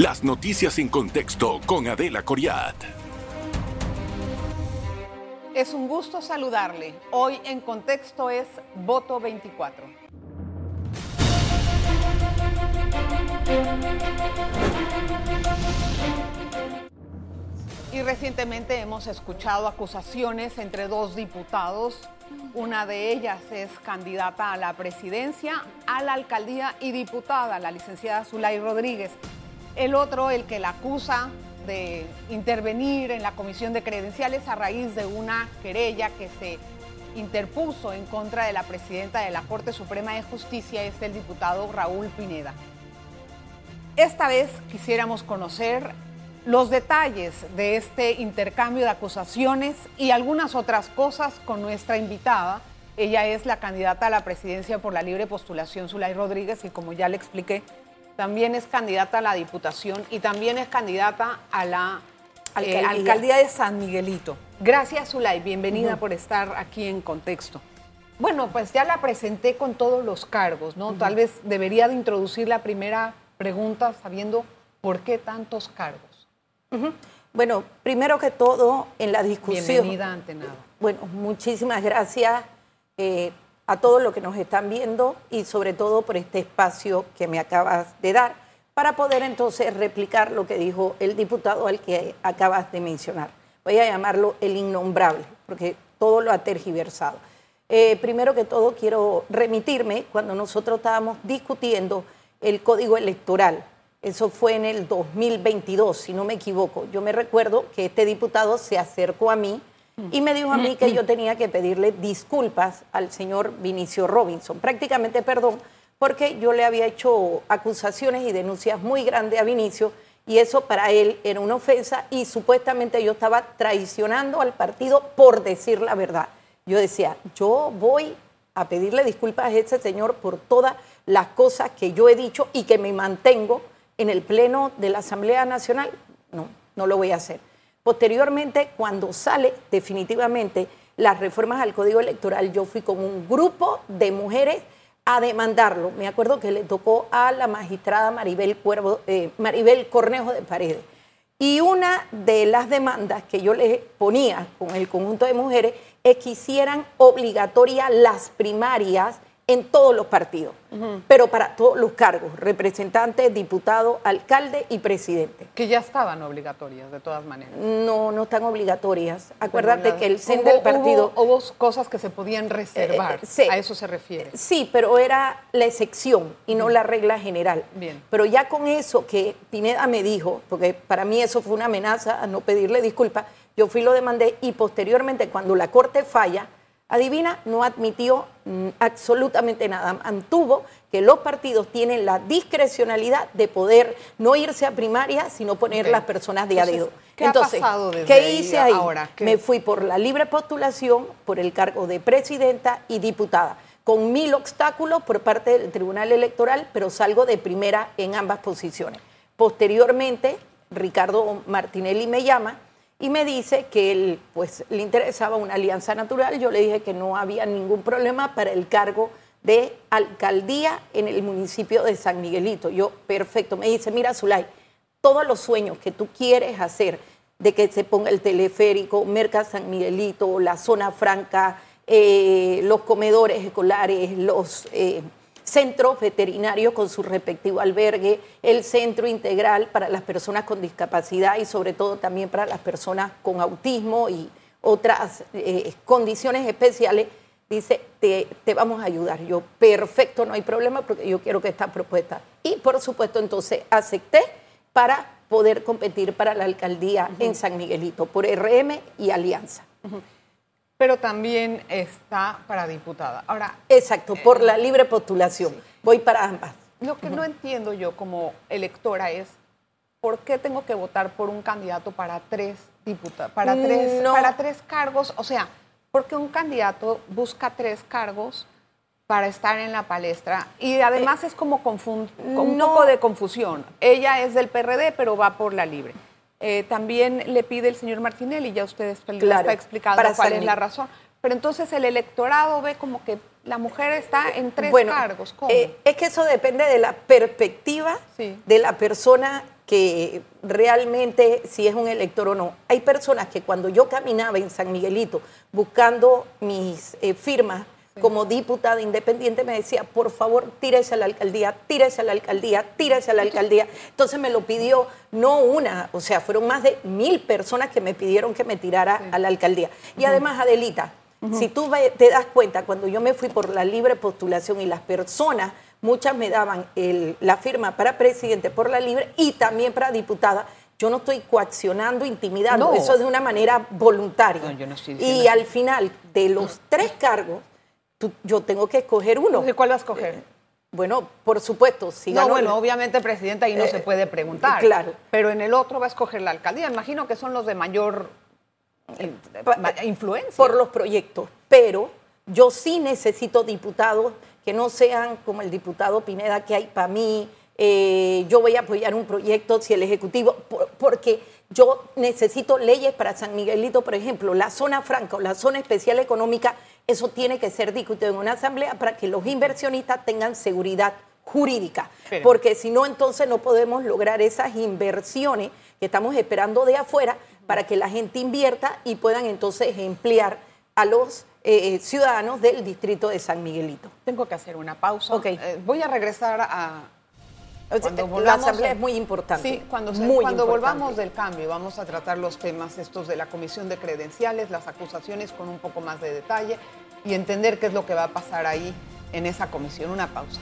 Las noticias en contexto con Adela Coriat. Es un gusto saludarle. Hoy en contexto es Voto 24. Y recientemente hemos escuchado acusaciones entre dos diputados. Una de ellas es candidata a la presidencia, a la alcaldía y diputada, la licenciada Zulay Rodríguez. El otro, el que la acusa de intervenir en la comisión de credenciales a raíz de una querella que se interpuso en contra de la presidenta de la Corte Suprema de Justicia, es el diputado Raúl Pineda. Esta vez quisiéramos conocer los detalles de este intercambio de acusaciones y algunas otras cosas con nuestra invitada. Ella es la candidata a la presidencia por la libre postulación Zulay Rodríguez y como ya le expliqué, también es candidata a la diputación y también es candidata a la eh, alcaldía, de San Miguelito. Gracias Zulay, bienvenida por estar aquí en Contexto. Bueno, pues ya la presenté con todos los cargos, ¿no? Tal vez debería de introducir la primera pregunta sabiendo por qué tantos cargos. Bueno, primero que todo, en la discusión. Bienvenida ante nada. Bueno, muchísimas gracias eh, a todos los que nos están viendo y sobre todo por este espacio que me acabas de dar para poder entonces replicar lo que dijo el diputado al que acabas de mencionar. Voy a llamarlo el innombrable, porque todo lo ha tergiversado. Eh, primero que todo, quiero remitirme cuando nosotros estábamos discutiendo el código electoral eso fue en el 2022, si no me equivoco. Yo me recuerdo que este diputado se acercó a mí y me dijo a mí que yo tenía que pedirle disculpas al señor Vinicio Robinson, prácticamente perdón, porque yo le había hecho acusaciones y denuncias muy grandes a Vinicio y eso para él era una ofensa y supuestamente yo estaba traicionando al partido por decir la verdad. Yo decía, yo voy a pedirle disculpas a ese señor por todas las cosas que yo he dicho y que me mantengo en el Pleno de la Asamblea Nacional, no, no lo voy a hacer. Posteriormente, cuando sale definitivamente las reformas al Código Electoral, yo fui con un grupo de mujeres a demandarlo. Me acuerdo que le tocó a la magistrada Maribel, eh, Maribel Cornejo de Paredes. Y una de las demandas que yo les ponía con el conjunto de mujeres es que hicieran obligatorias las primarias en todos los partidos, pero para todos los cargos, representantes, diputados, alcalde y presidente. Que ya estaban obligatorias, de todas maneras. No, no están obligatorias. Acuérdate que el CEN del partido... Hubo, cosas que se podían reservar, eh, eh, a eso se refiere. Sí, pero era la excepción y no la regla general. Bien. Pero ya con eso que Pineda me dijo, porque para mí eso fue una amenaza a no pedirle disculpas, yo fui lo demandé y posteriormente cuando la Corte falla, Adivina, no admitió mm, absolutamente nada. Mantuvo que los partidos tienen la discrecionalidad de poder no irse a primaria, sino poner las personas de a dedo. ¿Qué Entonces, ha pasado desde ¿qué hice ahí? Ahora, Me fui por la libre postulación, por el cargo de presidenta y diputada, con mil obstáculos por parte del Tribunal Electoral, pero salgo de primera en ambas posiciones. Posteriormente, Ricardo Martinelli me llama y me dice que él pues le interesaba una alianza natural. Yo le dije que no había ningún problema para el cargo de alcaldía en el municipio de San Miguelito. Yo, perfecto. Me dice, mira, Zulay, todos los sueños que tú quieres hacer de que se ponga el teleférico, Merca San Miguelito, la zona franca, eh, los comedores escolares, los eh, centro veterinario con su respectivo albergue, el centro integral para las personas con discapacidad y sobre todo también para las personas con autismo y otras eh, condiciones especiales, dice, te, te, vamos a ayudar. Yo, perfecto, no hay problema porque yo quiero que esta propuesta. Y por supuesto, entonces acepté para poder competir para la alcaldía en San Miguelito por RM y Alianza pero también está para diputada. Ahora, exacto, por la libre postulación. Voy para ambas. Lo que no entiendo yo como electora es por qué tengo que votar por un candidato para tres diputados, para tres, para tres cargos, o sea, ¿por qué un candidato busca tres cargos para estar en la palestra y además eh, es como un poco de confusión. Ella es del PRD, pero va por la libre. Eh, también le pide el señor Martinelli, ya ustedes claro, está explicando cuál es la razón. Pero entonces el electorado ve como que la mujer está en tres cargos. Eh, es que eso depende de la perspectiva de la persona que realmente si es un elector o no. Hay personas que cuando yo caminaba en San Miguelito buscando mis eh, firmas como diputada independiente me decía, por favor, tírese a la alcaldía, tírese a la alcaldía, tírese a la alcaldía. Entonces me lo pidió no una, o sea, fueron más de mil personas que me pidieron que me tirara a la alcaldía. Y además, Adelita, si tú te das cuenta, cuando yo me fui por la libre postulación y las personas muchas me daban la firma para presidente por la libre y también para diputada. Yo no estoy coaccionando, intimidando, eso es de una manera voluntaria. y al final de los tres cargos, yo tengo que escoger uno. ¿Y cuál vas a escoger? Eh, bueno, por supuesto, si No, bueno, obviamente, presidenta, ahí no se eh, puede preguntar. Claro. Pero en el otro va a escoger la alcaldía. Imagino que son los de mayor eh, influencia. Por los proyectos. Pero yo sí necesito diputados que no sean como el diputado Pineda que hay para mí, eh, yo voy a apoyar un proyecto si el Ejecutivo, porque yo necesito leyes para San Miguelito, por ejemplo, la zona franca o la zona especial económica, eso tiene que ser discutido en una asamblea para que los inversionistas tengan seguridad jurídica, porque si no, entonces no podemos lograr esas inversiones que estamos esperando de afuera para que la gente invierta y puedan entonces emplear a los eh, ciudadanos del distrito de San Miguelito. Tengo que hacer una pausa. Okay. Eh, voy a regresar a... Cuando la asamblea es muy importante. Sí, cuando, cuando volvamos del cambio vamos a tratar los temas estos de la comisión de credenciales, las acusaciones con un poco más de detalle y entender qué es lo que va a pasar ahí en esa comisión. Una pausa.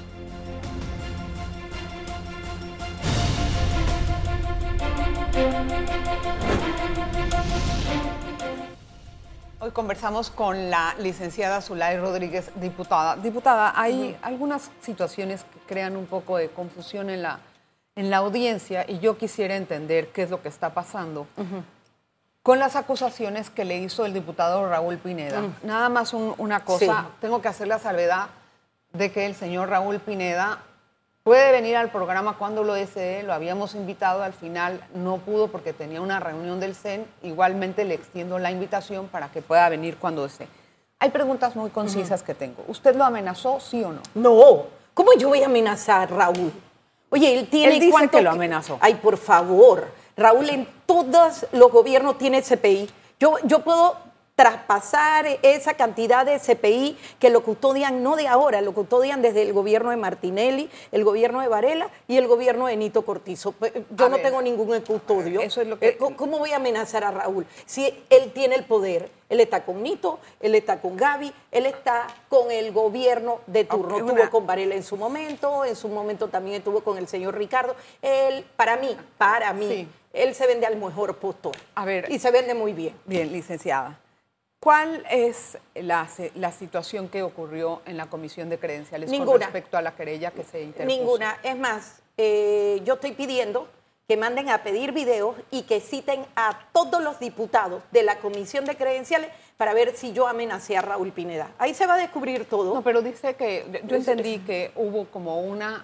Hoy conversamos con la licenciada Zulay Rodríguez, diputada. Diputada, hay algunas situaciones que crean un poco de confusión en la, en la audiencia y yo quisiera entender qué es lo que está pasando con las acusaciones que le hizo el diputado Raúl Pineda. Nada más una cosa, tengo que hacer la salvedad de que el señor Raúl Pineda Puede venir al programa cuando lo desee, lo habíamos invitado, al final no pudo porque tenía una reunión del CEN, igualmente le extiendo la invitación para que pueda venir cuando desee. Hay preguntas muy concisas que tengo. ¿Usted lo amenazó, sí o no? No. ¿Cómo yo voy a amenazar, Raúl? Oye, él tiene... Él dice que lo amenazó. Ay, por favor. Raúl en todos los gobiernos tiene CPI. Yo, yo puedo traspasar esa cantidad de CPI que lo custodian no de ahora, lo custodian desde el gobierno de Martinelli, el gobierno de Varela y el gobierno de Nito Cortizo. Pues, yo no tengo ningún custodio. Eso es lo que... Eh, ¿Cómo voy a amenazar a Raúl? Si él tiene el poder, él está con Nito, él está con Gaby, él está con el gobierno de turno. Estuvo con Varela en su momento, en su momento también estuvo con el señor Ricardo. Él, para mí, para mí, él se vende al mejor postor. A ver. Y se vende muy bien. Bien, licenciada. ¿Cuál es la, situación que ocurrió en la Comisión de Credenciales con respecto a la querella que se interpuso? Ninguna. Es más, eh, yo estoy pidiendo que manden a pedir videos y que citen a todos los diputados de la Comisión de Credenciales para ver si yo amenacé a Raúl Pineda. Ahí se va a descubrir todo. No, pero dice que, yo entendí que hubo como una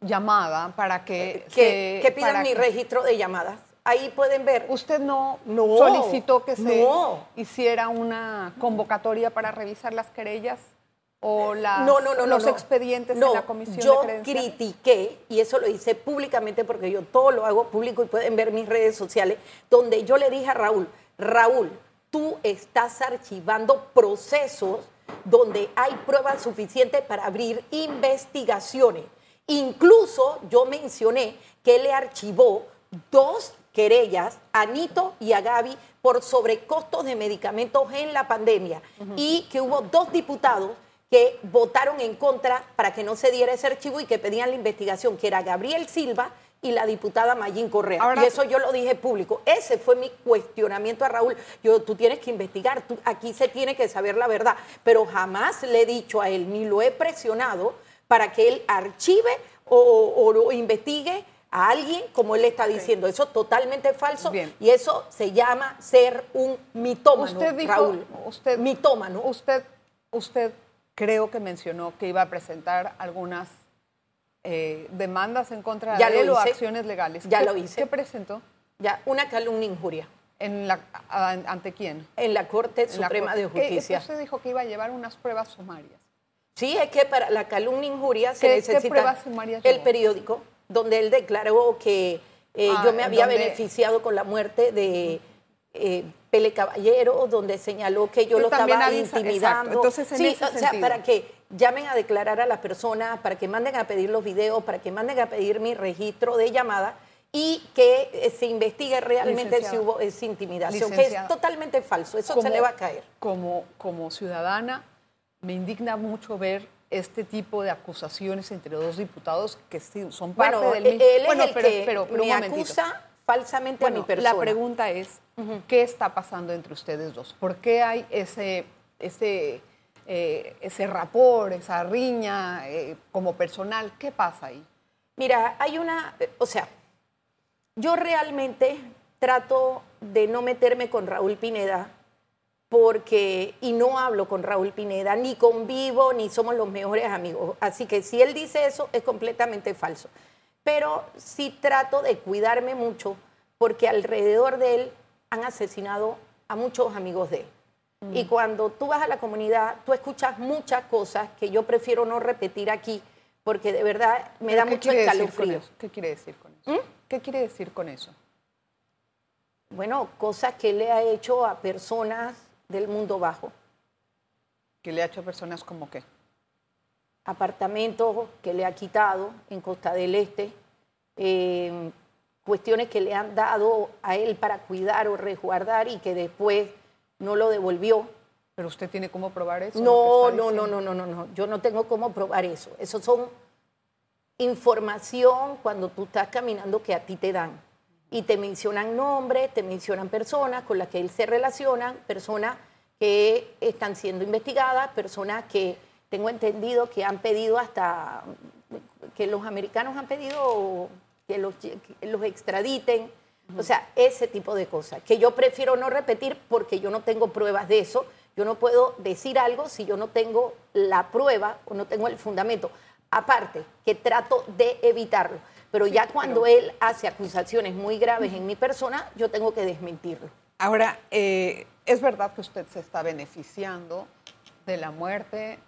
llamada para que... Que, que pidan mi registro de llamadas ahí pueden ver. ¿Usted no, solicitó que se hiciera una convocatoria para revisar las querellas o las, los expedientes de la comisión yo de critiqué, y eso lo hice públicamente porque yo todo lo hago público y pueden ver mis redes sociales, donde yo le dije a Raúl, Raúl, tú estás archivando procesos donde hay pruebas suficientes para abrir investigaciones. Incluso yo mencioné que él le archivó dos querellas a Nito y a Gaby por sobrecostos de medicamentos en la pandemia y que hubo dos diputados que votaron en contra para que no se diera ese archivo y que pedían la investigación, que era Gabriel Silva y la diputada Mayín Correa. y eso yo lo dije público. Ese fue mi cuestionamiento a Raúl. Yo, tú tienes que investigar, tú, aquí se tiene que saber la verdad. Pero jamás le he dicho a él, ni lo he presionado para que él archive o, o investigue a alguien como él está diciendo. Eso es totalmente falso y eso se llama ser un mitómano, usted dijo, Raúl. Usted, mitómano. Usted, usted creo que mencionó que iba a presentar algunas eh, demandas en contra ya de él o acciones legales. Ya lo hice. ¿Qué presentó? Ya, una calumnia injuria. ¿En la, ¿Ante quién? En la Corte Suprema de Justicia. Usted dijo que iba a llevar unas pruebas sumarias. Sí, es que para la calumnia injuria se necesita el periódico, donde él declaró que Eh, Ah, yo me ¿en había beneficiado con la muerte de eh, Pele Caballero, donde señaló que yo lo estaba avisa- intimidando. exacto. Entonces, en sí, ese o sea, para que llamen a declarar a las personas, para que manden a pedir los videos, para que manden a pedir mi registro de llamada y que eh, se investigue realmente si hubo esa intimidación, que es totalmente falso. Eso se le va a caer. Como, como ciudadana, me indigna mucho ver este tipo de acusaciones entre dos diputados que son parte Bueno, del él mismo. es Bueno, el pero, que pero- pero me acusa falsamente a mi persona. la pregunta es, ¿qué está pasando entre ustedes dos? ¿Por qué hay ese, ese, eh, ese rapor, esa riña eh, como personal? ¿Qué pasa ahí? Mira, hay una, o sea, yo realmente trato de no meterme con Raúl Pineda porque, y no hablo con Raúl Pineda, ni convivo, ni somos los mejores amigos. Así que si él dice eso, es completamente falso. Pero sí trato de cuidarme mucho porque alrededor de él han asesinado a muchos amigos de él. Y cuando tú vas a la comunidad, tú escuchas muchas cosas que yo prefiero no repetir aquí porque de verdad me ¿Pero da mucho escalofrío. ¿Qué quiere decir con eso? ¿Mm? ¿Qué quiere decir con eso? Bueno, cosas que le ha hecho a personas del mundo bajo. ¿Que le ha hecho a personas como qué? apartamentos que le ha quitado en Costa del Este, eh, cuestiones que le han dado a él para cuidar o resguardar y que después no lo devolvió. ¿Pero usted tiene cómo probar eso? No, no, no, no, no, no, no. Yo no tengo cómo probar eso. Eso son información cuando tú estás caminando que a ti te dan. Y te mencionan nombres, te mencionan personas con las que él se relaciona, personas que están siendo investigadas, personas que tengo entendido que han pedido hasta, que los americanos han pedido que los, que los extraditen. O sea, ese tipo de cosas, que yo prefiero no repetir porque yo no tengo pruebas de eso. Yo no puedo decir algo si yo no tengo la prueba o no tengo el fundamento. Aparte, que trato de evitarlo. Pero ya cuando él hace acusaciones muy graves en mi persona, yo tengo que desmentirlo. Ahora, eh, ¿es verdad que usted se está beneficiando de la muerte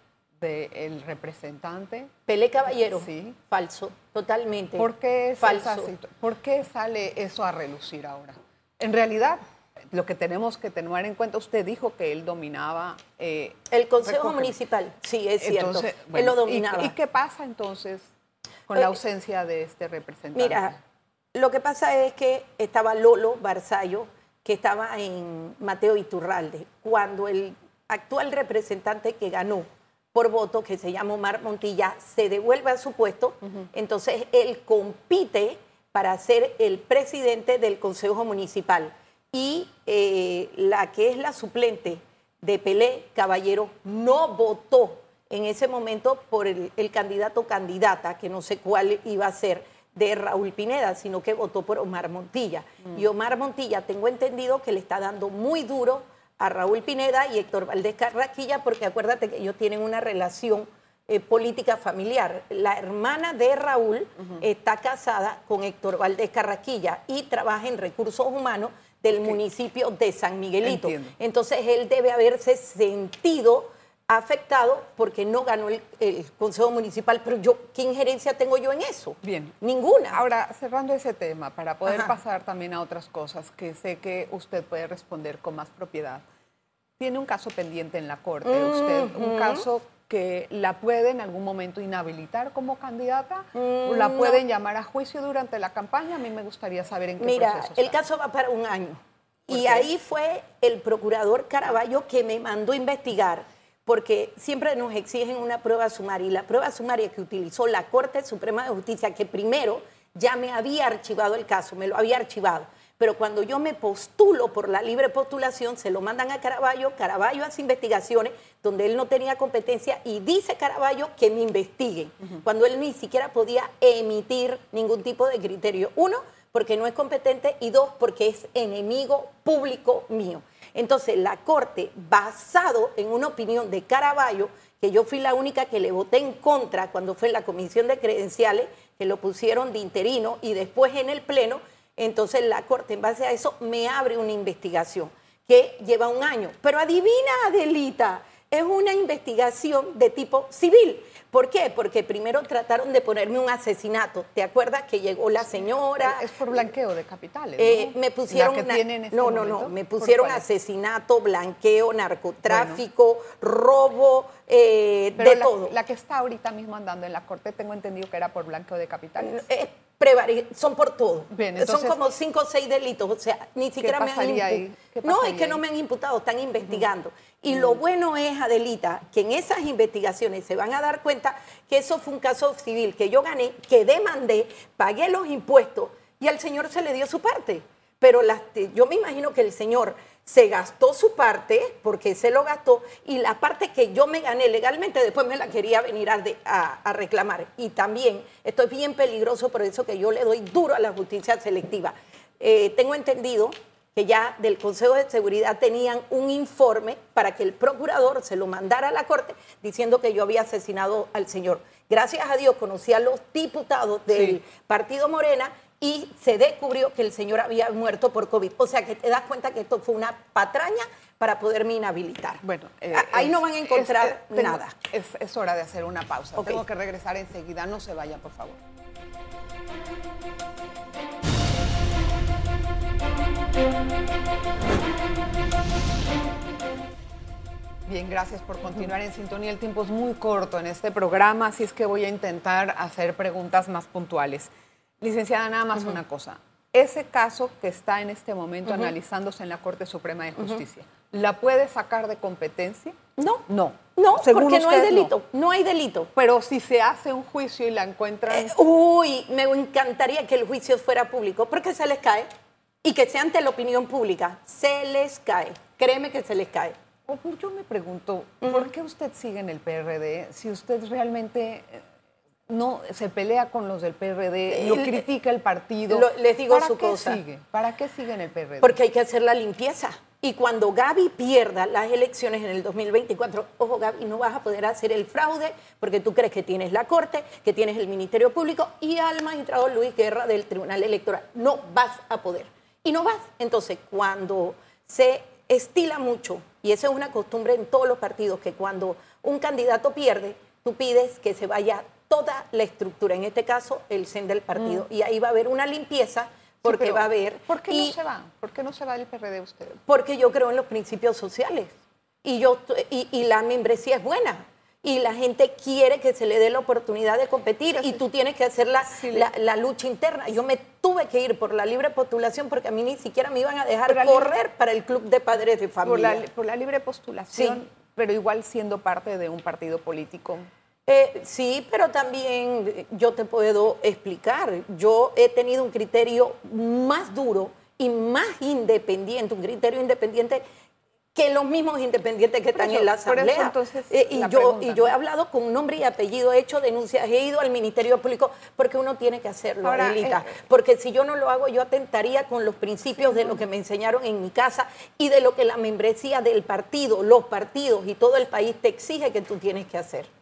del representante? Pelé Caballero, Sí. falso, totalmente. ¿Por qué, es falso. ¿Por qué sale eso a relucir ahora? En realidad, lo que tenemos que tener en cuenta, usted dijo que él dominaba... eh, El Consejo recoge- Municipal, sí, es cierto. Entonces, él bueno, lo ¿y- dominaba. ¿Y, qué pasa entonces con Eh, la ausencia de este representante? Mira, lo que pasa es que estaba Lolo Barzallo, que estaba en Mateo Iturralde, cuando el actual representante que ganó por voto, que se llama Omar Montilla, se devuelve a su puesto, entonces él compite para ser el presidente del Consejo Municipal. Y eh, la que es la suplente de Pelé Caballero no votó en ese momento por el, el candidato o candidata, que no sé cuál iba a ser, de Raúl Pineda, sino que votó por Omar Montilla. Y Omar Montilla, tengo entendido que le está dando muy duro a Raúl Pineda y Héctor Valdés Carraquilla, porque acuérdate que ellos tienen una relación eh, política familiar. La hermana de Raúl está casada con Héctor Valdés Carraquilla y trabaja en recursos humanos del municipio de San Miguelito. Entiendo. Entonces él debe haberse sentido afectado porque no ganó el, el Consejo Municipal, pero yo, ¿qué injerencia tengo yo en eso? Bien. Ninguna. Ahora, cerrando ese tema, para poder Ajá. pasar también a otras cosas que sé que usted puede responder con más propiedad. Tiene un caso pendiente en la Corte, usted, un caso que la puede en algún momento inhabilitar como candidata, o la Mm, no. pueden llamar a juicio durante la campaña. A mí me gustaría saber en qué Mira, proceso el está. caso va para un año. ¿Por Y qué? ahí fue el procurador Caraballo que me mandó investigar, porque siempre nos exigen una prueba sumaria. Y la prueba sumaria que utilizó la Corte Suprema de Justicia, que primero ya me había archivado el caso, me lo había archivado. Pero cuando yo me postulo por la libre postulación, se lo mandan a Caraballo, Caraballo hace investigaciones donde él no tenía competencia y dice Caraballo que me investiguen, cuando él ni siquiera podía emitir ningún tipo de criterio. Uno, porque no es competente y dos, porque es enemigo público mío. Entonces, la Corte, basado en una opinión de Caraballo, que yo fui la única que le voté en contra cuando fue en la comisión de credenciales, que lo pusieron de interino y después en el Pleno, entonces la Corte, en base a eso, me abre una investigación que lleva un año. Pero adivina, Adelita, es una investigación de tipo civil. ¿Por qué? Porque primero trataron de ponerme un asesinato. ¿Te acuerdas que llegó la señora? Es por blanqueo de capitales. Eh, me pusieron este no, no, no, me pusieron asesinato, blanqueo, narcotráfico, robo, eh, de todo. La que está ahorita mismo andando en la corte, tengo entendido que era por blanqueo de capitales. Eh, son por todo. son como cinco o seis delitos, o sea, ni siquiera me han imputado. No, es que no me han imputado, están investigando. Y lo bueno es, Adelita, que en esas investigaciones se van a dar cuenta que eso fue un caso civil, que yo gané, que demandé, pagué los impuestos y al señor se le dio su parte. Pero yo me imagino que el señor se gastó su parte, porque se lo gastó, y la parte que yo me gané legalmente, después me la quería venir a, reclamar. Y también, esto es bien peligroso, por eso que yo le doy duro a la justicia selectiva. Eh, tengo entendido que ya del Consejo de Seguridad tenían un informe para que el procurador se lo mandara a la Corte diciendo que yo había asesinado al señor. Gracias a Dios conocí a los diputados del Partido Morena y se descubrió que el señor había muerto por COVID. O sea que te das cuenta que esto fue una patraña para poderme inhabilitar. Bueno, eh, ahí no van a encontrar nada. Es, hora de hacer una pausa. Tengo que regresar enseguida. No se vaya, por favor. Bien, gracias por continuar en sintonía. El tiempo es muy corto en este programa, así es que voy a intentar hacer preguntas más puntuales. Licenciada, nada más una cosa. Ese caso que está en este momento analizándose en la Corte Suprema de Justicia, ¿la puede sacar de competencia? No. No. No, porque no hay delito. No. hay delito. Pero si se hace un juicio y la encuentran. Eh, uy, me encantaría que el juicio fuera público, porque se les cae. Y que sea ante la opinión pública. Se les cae. Créeme que se les cae. Yo me pregunto, ¿por qué usted sigue en el PRD si usted realmente eh, no se pelea con los del PRD, lo critica el partido. les digo ¿Para su qué cosa. Sigue? ¿Para qué sigue en el PRD? Porque hay que hacer la limpieza. Y cuando Gaby pierda las elecciones en el 2024, ojo Gaby, no vas a poder hacer el fraude porque tú crees que tienes la Corte, que tienes el Ministerio Público y al magistrado Luis Guerra del Tribunal Electoral. No vas a poder. Y no vas. Entonces, cuando se estila mucho, y esa es una costumbre en todos los partidos, que cuando un candidato pierde, tú pides que se vaya toda la estructura, en este caso el CEN del partido. Mm. Y ahí va a haber una limpieza porque va a haber... ¿Por qué no se va? ¿Por qué no se va del PRD usted? Porque yo creo en los principios sociales y, yo, y, la membresía es buena y la gente quiere que se le dé la oportunidad de competir y tú tienes que hacer la, la, lucha interna. Yo me tuve que ir por la libre postulación porque a mí ni siquiera me iban a dejar correr para el club de padres de familia. Por la, libre postulación, pero igual siendo parte de un partido político. Eh, sí, pero también yo te puedo explicar. Yo he tenido un criterio más duro y más independiente, un criterio independiente que los mismos independientes que están en la asamblea. Eh, y, yo, y yo he hablado con nombre y apellido, he hecho denuncias, he ido al Ministerio Público, porque uno tiene que hacerlo, eh, porque si yo no lo hago, yo atentaría con los principios de lo que me enseñaron en mi casa y de lo que la membresía del partido, los partidos y todo el país te exige que tú tienes que hacer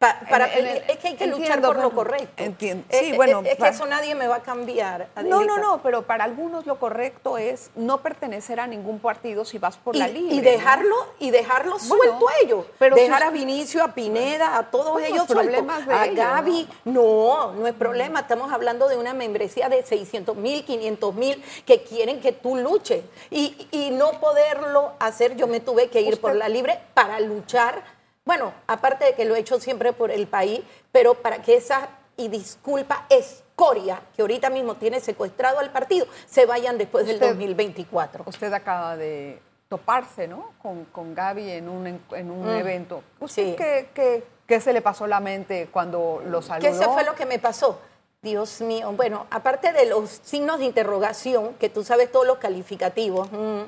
para, es que hay que luchar por lo correcto. Entiendo. Sí, bueno, es, que eso nadie me va a cambiar. No, no, no, pero para algunos lo correcto es no pertenecer a ningún partido si vas por la libre. Y dejarlo, y dejarlo suelto a ellos. Pero Dejar a Vinicio, a Pineda, a todos ellos problemas a Gaby. ¿no? no, es problema. Estamos hablando de una membresía de 600 mil, 500 mil que quieren que tú luches. Y, y no poderlo hacer, yo me tuve que ir por la libre para luchar bueno, aparte de que lo he hecho siempre por el país, pero para que esa, y disculpa, escoria que ahorita mismo tiene secuestrado al partido, se vayan después del 2024. Usted acaba de toparse, ¿no? Con, con Gaby en un, en un mm. evento. sí. qué, qué, se le pasó a la mente cuando lo saludó? ¿Qué fue lo que me pasó? Dios mío, bueno, aparte de los signos de interrogación, que tú sabes todos los calificativos, mm,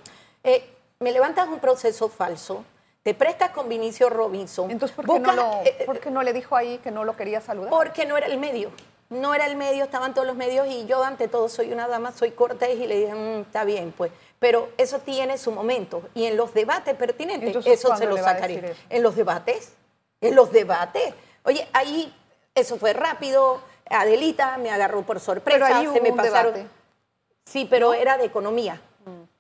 eh, me levantas un proceso falso, te prestas con Vinicio Robinson. Entonces, ¿por qué, no eh, no le dijo ahí que no lo quería saludar? Porque no era el medio. No era el medio, estaban todos los medios y yo ante todo soy una dama, soy cortés y le dije, mm, está bien, pues. Pero eso tiene su momento. Y en los debates pertinentes, eso se lo sacaría. En los debates, en los debates. Oye, ahí eso fue rápido. Adelita me agarró por sorpresa. Pero ahí se me pasaron. Debate. Sí, pero era de economía.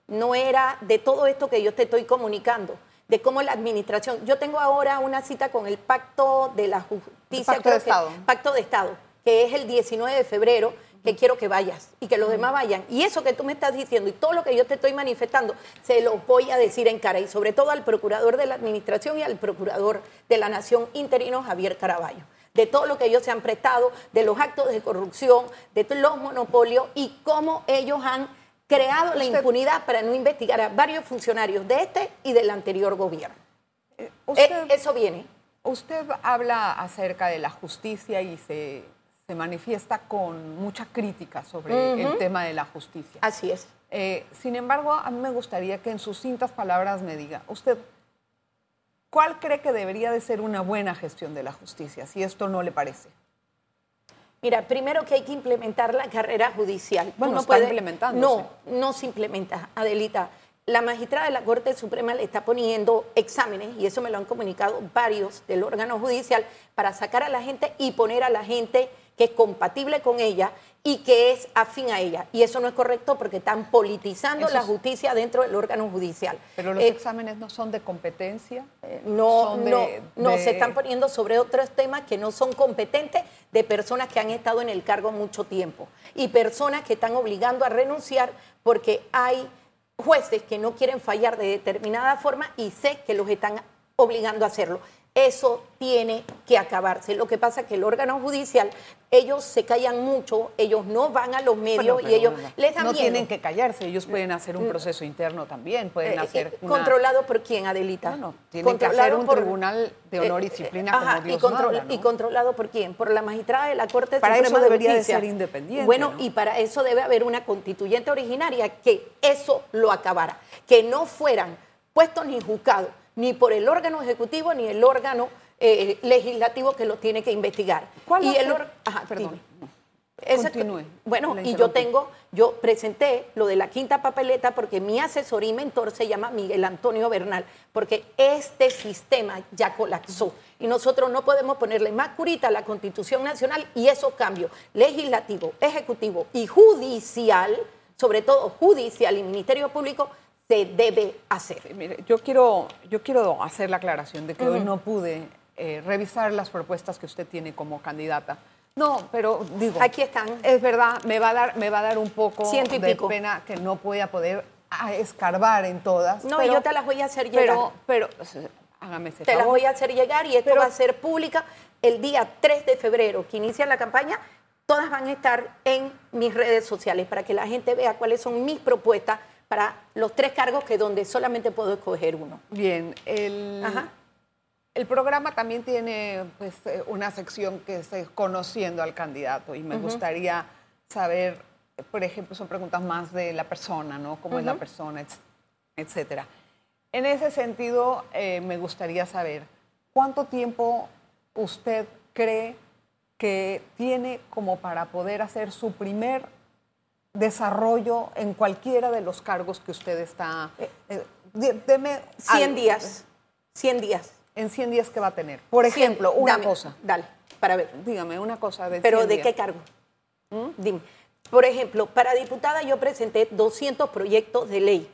No era de todo esto que yo te estoy comunicando de cómo la administración. Yo tengo ahora una cita con el Pacto de la Justicia. Pacto de Estado. Pacto de Estado, que es el 19 de febrero, que quiero que vayas y que los demás vayan. Y eso que tú me estás diciendo y todo lo que yo te estoy manifestando, se lo voy a decir en cara y sobre todo al procurador de la administración y al procurador de la nación interino, Javier Caraballo de todo lo que ellos se han prestado, de los actos de corrupción, de los monopolios y cómo ellos han creado la impunidad para no investigar a varios funcionarios de este y del anterior gobierno. Eh, eh, eso viene. Usted habla acerca de la justicia y se, manifiesta con mucha crítica sobre el tema de la justicia. Así es. Eh, sin embargo, a mí me gustaría que en sus cintas palabras me diga, usted, ¿cuál cree que debería de ser una buena gestión de la justicia, si esto no le parece? Mira, primero que hay que implementar la carrera judicial. Bueno, no está implementando. No, no se implementa, Adelita. La magistrada de la Corte Suprema le está poniendo exámenes, y eso me lo han comunicado varios del órgano judicial, para sacar a la gente y poner a la gente que es compatible con ella y que es afín a ella. Y eso no es correcto porque están politizando la justicia dentro del órgano judicial. Pero los eh, exámenes no son de competencia. Eh, no, no, no, se están poniendo sobre otros temas que no son competentes de personas que han estado en el cargo mucho tiempo y personas que están obligando a renunciar porque hay jueces que no quieren fallar de determinada forma y sé que los están obligando a hacerlo. Eso tiene que acabarse. Lo que pasa es que el órgano judicial, ellos se callan mucho, ellos no van a los medios y ellos les dan No tienen que callarse, ellos pueden hacer un mm. proceso interno también, pueden eh, hacer. Eh, ¿Controlado por quién, Adelita? No, tienen que hacer un tribunal de honor y eh, disciplina como Dios y, ¿Y controlado por quién? Por la magistrada de la Corte para Suprema eso debería de, ser independiente. Bueno, y para eso debe haber una constituyente originaria que eso lo acabara, que no fueran puestos ni juzgados ni por el órgano ejecutivo ni el órgano eh, legislativo que lo tiene que investigar. ¿Cuál y el Ajá, perdón. Continúe. Bueno, y yo tengo, yo presenté lo de la quinta papeleta porque mi asesor y mentor se llama Miguel Antonio Bernal, porque este sistema ya colapsó y nosotros no podemos ponerle más curita a la Constitución Nacional y esos cambios legislativo, ejecutivo y judicial, sobre todo judicial y Ministerio Público, se debe hacer. mire, yo quiero, yo quiero hacer la aclaración de que hoy no pude eh, revisar las propuestas que usted tiene como candidata. No, pero digo. Aquí están. Es verdad, me va a dar, me va a dar un poco de pena que no pueda poder ah, escarbar en todas. No, yo te las voy a hacer llegar. Pero, pero hágame ese Te las voy a hacer llegar y esto va a ser pública el día 3 de febrero, que inicia la campaña. Todas van a estar en mis redes sociales para que la gente vea cuáles son mis propuestas para los tres cargos que donde solamente puedo escoger uno. Bien, el, el programa también tiene pues, eh, una sección que es conociendo al candidato y me gustaría saber, por ejemplo, son preguntas más de la persona, ¿no? ¿Cómo es la persona, etcétera? En ese sentido, eh, me gustaría saber cuánto tiempo usted cree que tiene como para poder hacer su primer desarrollo en cualquiera de los cargos que usted está. Eh, eh deme 100 días. 100 días. ¿En 100 días qué va a tener? Por ejemplo, una cosa. Dale, para ver. Dígame una cosa de ¿Pero de qué cargo? ¿Mm? Dime. Por ejemplo, para diputada yo presenté 200 proyectos de ley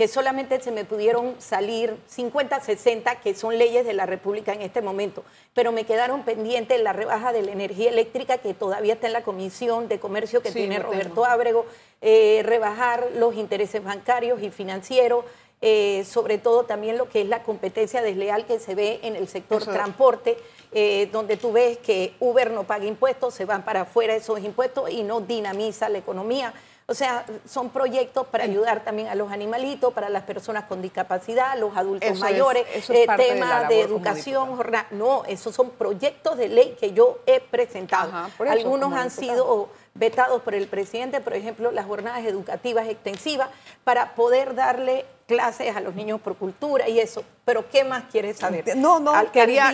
que solamente se me pudieron salir 50, 60, que son leyes de la República en este momento, pero me quedaron pendientes la rebaja de la energía eléctrica que todavía está en la Comisión de Comercio que tiene Roberto Ábrego, eh, rebajar los intereses bancarios y financieros, eh, sobre todo también lo que es la competencia desleal que se ve en el sector transporte, eh, donde tú ves que Uber no paga impuestos, se van para afuera esos impuestos y no dinamiza la economía. O sea, son proyectos para ayudar también a los animalitos, para las personas con discapacidad, los adultos mayores, eh, tema de, educación, jornada. No, esos son proyectos de ley que yo he presentado. Algunos han sido vetados por el presidente, por ejemplo, las jornadas educativas extensivas, para poder darle clases a los niños por cultura y eso. Pero ¿qué más quieres saber? No, no, quería,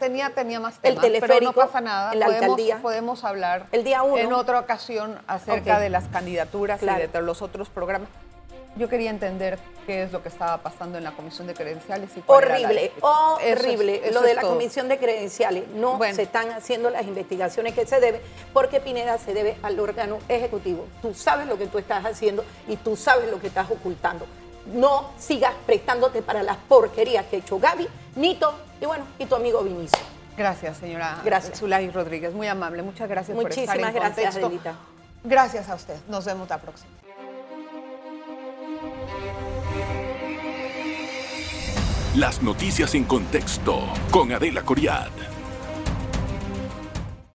tenía, tenía más temas, el pero no pasa nada. la podemos, alcaldía, podemos hablar el día uno. en otra ocasión acerca de las candidaturas y de los otros programas. Yo quería entender qué es lo que estaba pasando en la comisión de credenciales. Y horrible, horrible. lo de la comisión de credenciales. No se están haciendo las investigaciones que se debe, porque Pineda se debe al órgano ejecutivo. Tú sabes lo que tú estás haciendo y tú sabes lo que estás ocultando no sigas prestándote para las porquerías que ha hecho Gaby, Nito y bueno, y tu amigo Vinicio. Gracias, señora Gracias. Zulay Rodríguez. Muy amable. Muchas gracias por estar Muchísimas en gracias, contexto. Adelita. Gracias a usted. Nos vemos la próxima. Las noticias en contexto con Adela Coriat.